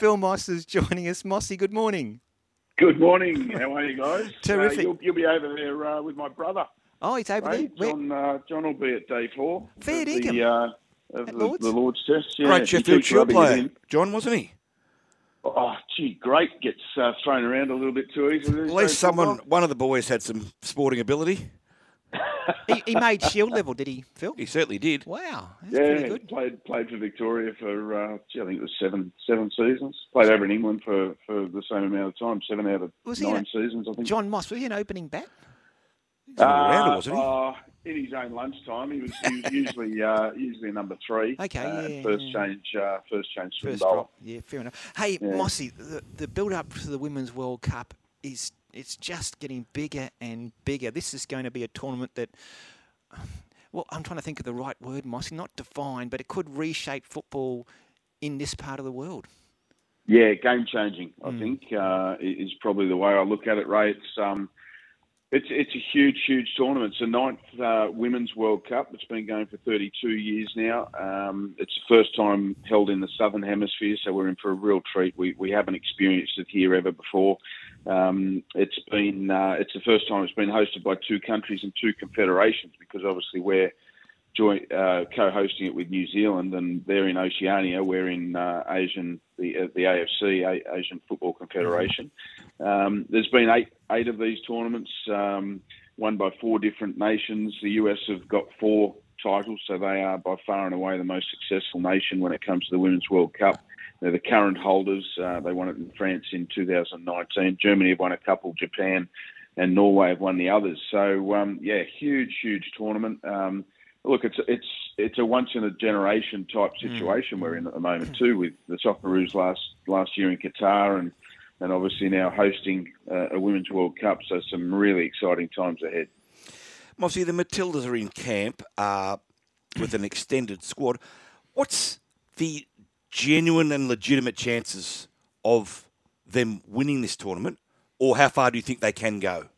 Phil Moss is joining us. Mossy, good morning. Good morning. How are you guys? Terrific. Uh, you'll, you'll, be over there uh, with my brother. Oh, he's over right? there. John, uh, John will be at day four. Fair dinkum. the, uh, of the, Lord's? the Lord's Test. Yeah, Great he Sheffield Shield player. John, wasn't he? Oh, gee, great. Gets uh, thrown around a little bit too easily. At least someone, one of the boys had some sporting ability. He, he made shield level, did he, Phil? He certainly did. Wow, that's Yeah, pretty good. played played for Victoria for uh, gee, I think it was seven seven seasons. Played over in England for, for the same amount of time, seven out of Was nine in seasons, I think. John Moss, was he an opening bat? He's an all-rounder, wasn't he? uh, in his own lunchtime, he was, he was usually uh, usually a number three. Okay, uh, yeah, First yeah. change, uh, first change First bowler. drop. Yeah, fair enough. Hey, Yeah. Mossy, the, the build up to the Women's World Cup is it's just getting bigger and bigger. This is going to be a tournament that, well, I'm trying to think of the right word, Mossy, not define, but it could reshape football in this part of the world. Yeah, game changing. I Mm. think uh, is probably the way I look at it. Ray, it's um, it's it's a huge, huge tournament. It's the ninth uh, Women's World Cup. It's been going for 32 years now. Um, it's the first time held in the Southern Hemisphere, so we're in for a real treat. We we haven't experienced it here ever before. Um, it's been uh, it's the first time it's been hosted by two countries and two confederations because obviously we're joint uh, co-hosting it with New Zealand, and they're in Oceania. We're in uh, Asian, the uh, the AFC, A- Asian Football Confederation. Um, there's been eight eight of these tournaments, um, won by four different nations. The US have got four titles, so they are by far and away the most successful nation when it comes to the Women's World Cup. They're the current holders. Uh, they won it in France in 2019. Germany have won a couple. Japan and Norway have won the others. So um, yeah, huge, huge tournament. Um, look, it's it's it's a once in a generation type situation we're in at the moment too, with the Socceroos last last year in Qatar and and obviously now hosting uh, a Women's World Cup. So some really exciting times ahead. Mossy, the Matildas are in camp uh, with an extended squad. What's the genuine and legitimate chances of them winning this tournament, or how far do you think they can go?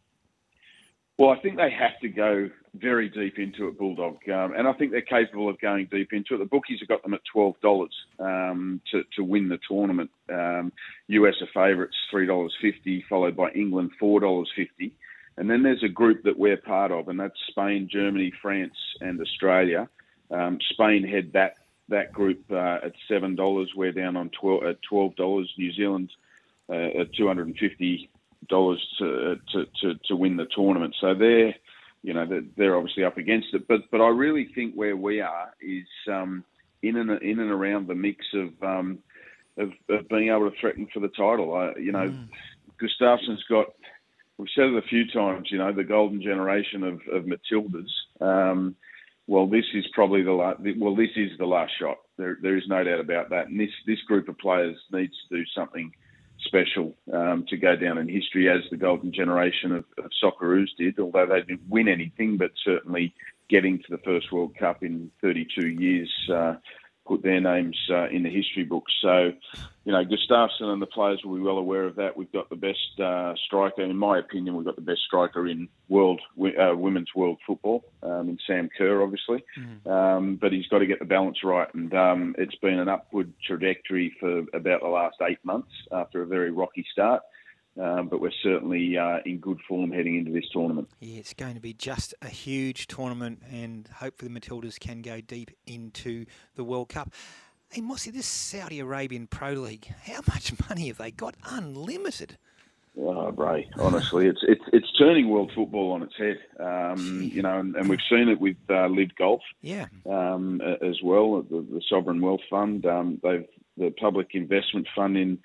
Well, I think they have to go very deep into it, Bulldog, um, and I think they're capable of going deep into it. The bookies have got them at twelve dollars um, to to win the tournament. Um, US are favourites, three dollars fifty, followed by England, four dollars fifty, and then there's a group that we're part of, and that's Spain, Germany, France, and Australia. Um, Spain head that that group uh, at seven dollars. We're down on twelve at twelve dollars. New Zealand uh, at two hundred and fifty dollars to, to, to, to win the tournament. So they're, you know, they're, they're obviously up against it. But but I really think where we are is um, in and in and around the mix of, um, of of being able to threaten for the title. I, you know, Gustavsson's got. We've said it a few times. You know, the golden generation of, of Matildas. Um, well, this is probably the last. Well, this is the last shot. There, there is no doubt about that. And this this group of players needs to do something special um, to go down in history as the golden generation of, of Socceroos did, although they didn't win anything, but certainly getting to the first World Cup in 32 years uh, put their names uh, in the history books. So, you know, Gustavsson and the players will be well aware of that. We've got the best uh, striker, in my opinion, we've got the best striker in world uh, women's world football, um, in Sam Kerr, obviously. Um, but he's got to get the balance right, and um, it's been an upward trajectory for about the last eight months after a very rocky start. Um, but we're certainly uh, in good form heading into this tournament. Yeah, it's going to be just a huge tournament, and hopefully the Matildas can go deep into the World Cup. Hey, Mossy, this Saudi Arabian Pro League, how much money have they got? Unlimited. Oh, Ray, honestly, it's it's it's turning world football on its head. Um, you know, and, and we've seen it with uh, LIV Golf Yeah. um, as well, the, the Sovereign Wealth Fund. Um, they've the Public Investment Fund in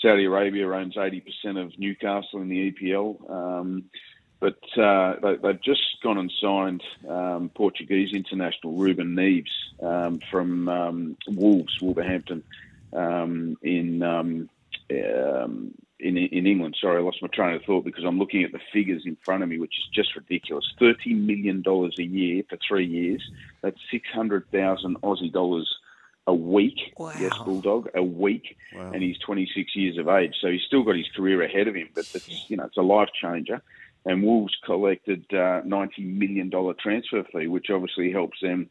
Saudi Arabia owns 80% of Newcastle in the EPL. Um, but uh, they, they've just gone and signed um, Portuguese international Ruben Neves um, from um, Wolves, Wolverhampton, um, in, um, in in England. Sorry, I lost my train of thought because I'm looking at the figures in front of me, which is just ridiculous. Thirty million dollars a year for three years. That's six hundred thousand Aussie dollars a week. Wow. Yes, Bulldog, a week, Wow. and he's 26 years of age, so he's still got his career ahead of him. But it's, you know, it's a life changer. And Wolves collected uh, 90 million dollar transfer fee, which obviously helps them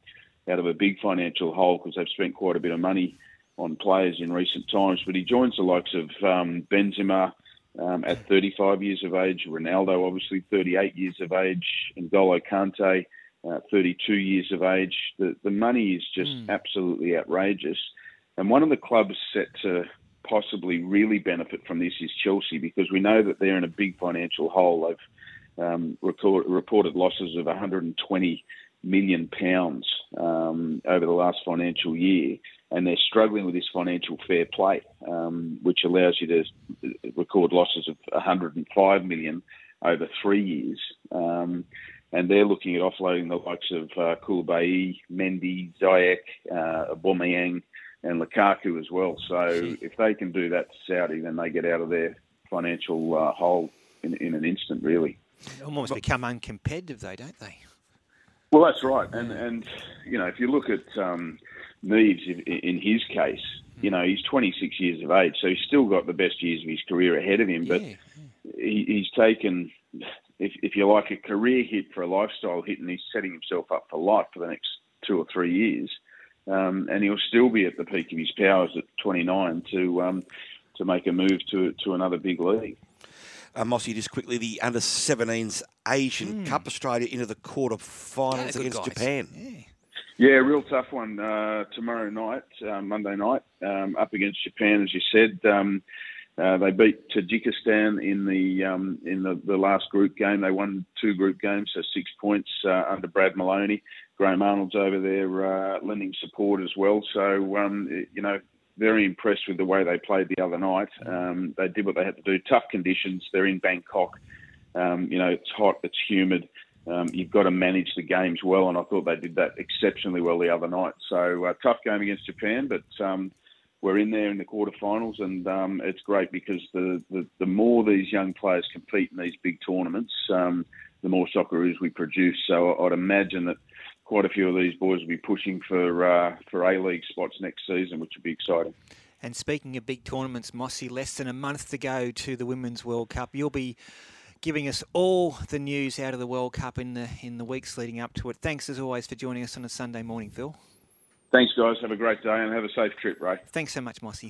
out of a big financial hole because they've spent quite a bit of money on players in recent times, but he joins the likes of um, Benzema um, at 35 years of age, Ronaldo obviously 38 years of age, and Golo Kante uh, 32 years of age. The the money is just mm. absolutely outrageous, and one of the clubs set to possibly really benefit from this is Chelsea because we know that they're in a big financial hole. They've um, record, reported losses of 120 million pounds um, over the last financial year, and they're struggling with this financial fair play, um, which allows you to record losses of 105 million over three years. Um, and they're looking at offloading the likes of uh, Koulibaly, Mendy, Ziyech, uh, Aubameyang, and Lukaku as well. So if they can do that to Saudi, then they get out of their financial uh, hole in, in an instant, really. They almost become uncompetitive, though, don't they? Well, that's right. And, and you know, if you look at um, Neves, in his case, you know, he's 26 years of age, so he's still got the best years of his career ahead of him. But yeah, yeah. He, he's taken if, if you like, a career hit for a lifestyle hit, and he's setting himself up for life for the next two or three years. Um, and he'll still be at the peak of his powers at 29 to um, to make a move to to another big league. Uh, Mossy, just quickly, the under 17s Asian mm. Cup Australia into the quarterfinals yeah, against guys. Japan. Yeah. yeah. real tough one uh, tomorrow night, uh, Monday night, um, up against Japan, as you said. Um, uh, they beat Tajikistan in the um, in the, the, last group game. They won two group games, so six points uh, under Brad Maloney. Graham Arnold's over there uh, lending support as well. So um, you know, very impressed with the way they played the other night. Um, they did what they had to do. Tough conditions. They're in Bangkok. Um, you know, it's hot, it's humid. Um, you've got to manage the games well, and I thought they did that exceptionally well the other night. So uh, tough game against Japan, but um, we're in there in the quarterfinals, and um, it's great because the, the, the, more these young players compete in these big tournaments, um, the more Socceroos we produce. So I'd imagine that quite a few of these boys will be pushing for uh, for A League spots next season, which would be exciting. And speaking of big tournaments, Mossy, less than a month to go to the Women's World Cup. You'll be giving us all the news out of the World Cup in the in the weeks leading up to it. Thanks as always for joining us on a Sunday morning, Phil. Thanks, guys. Have a great day and have a safe trip, Ray. Thanks so much, Mossy.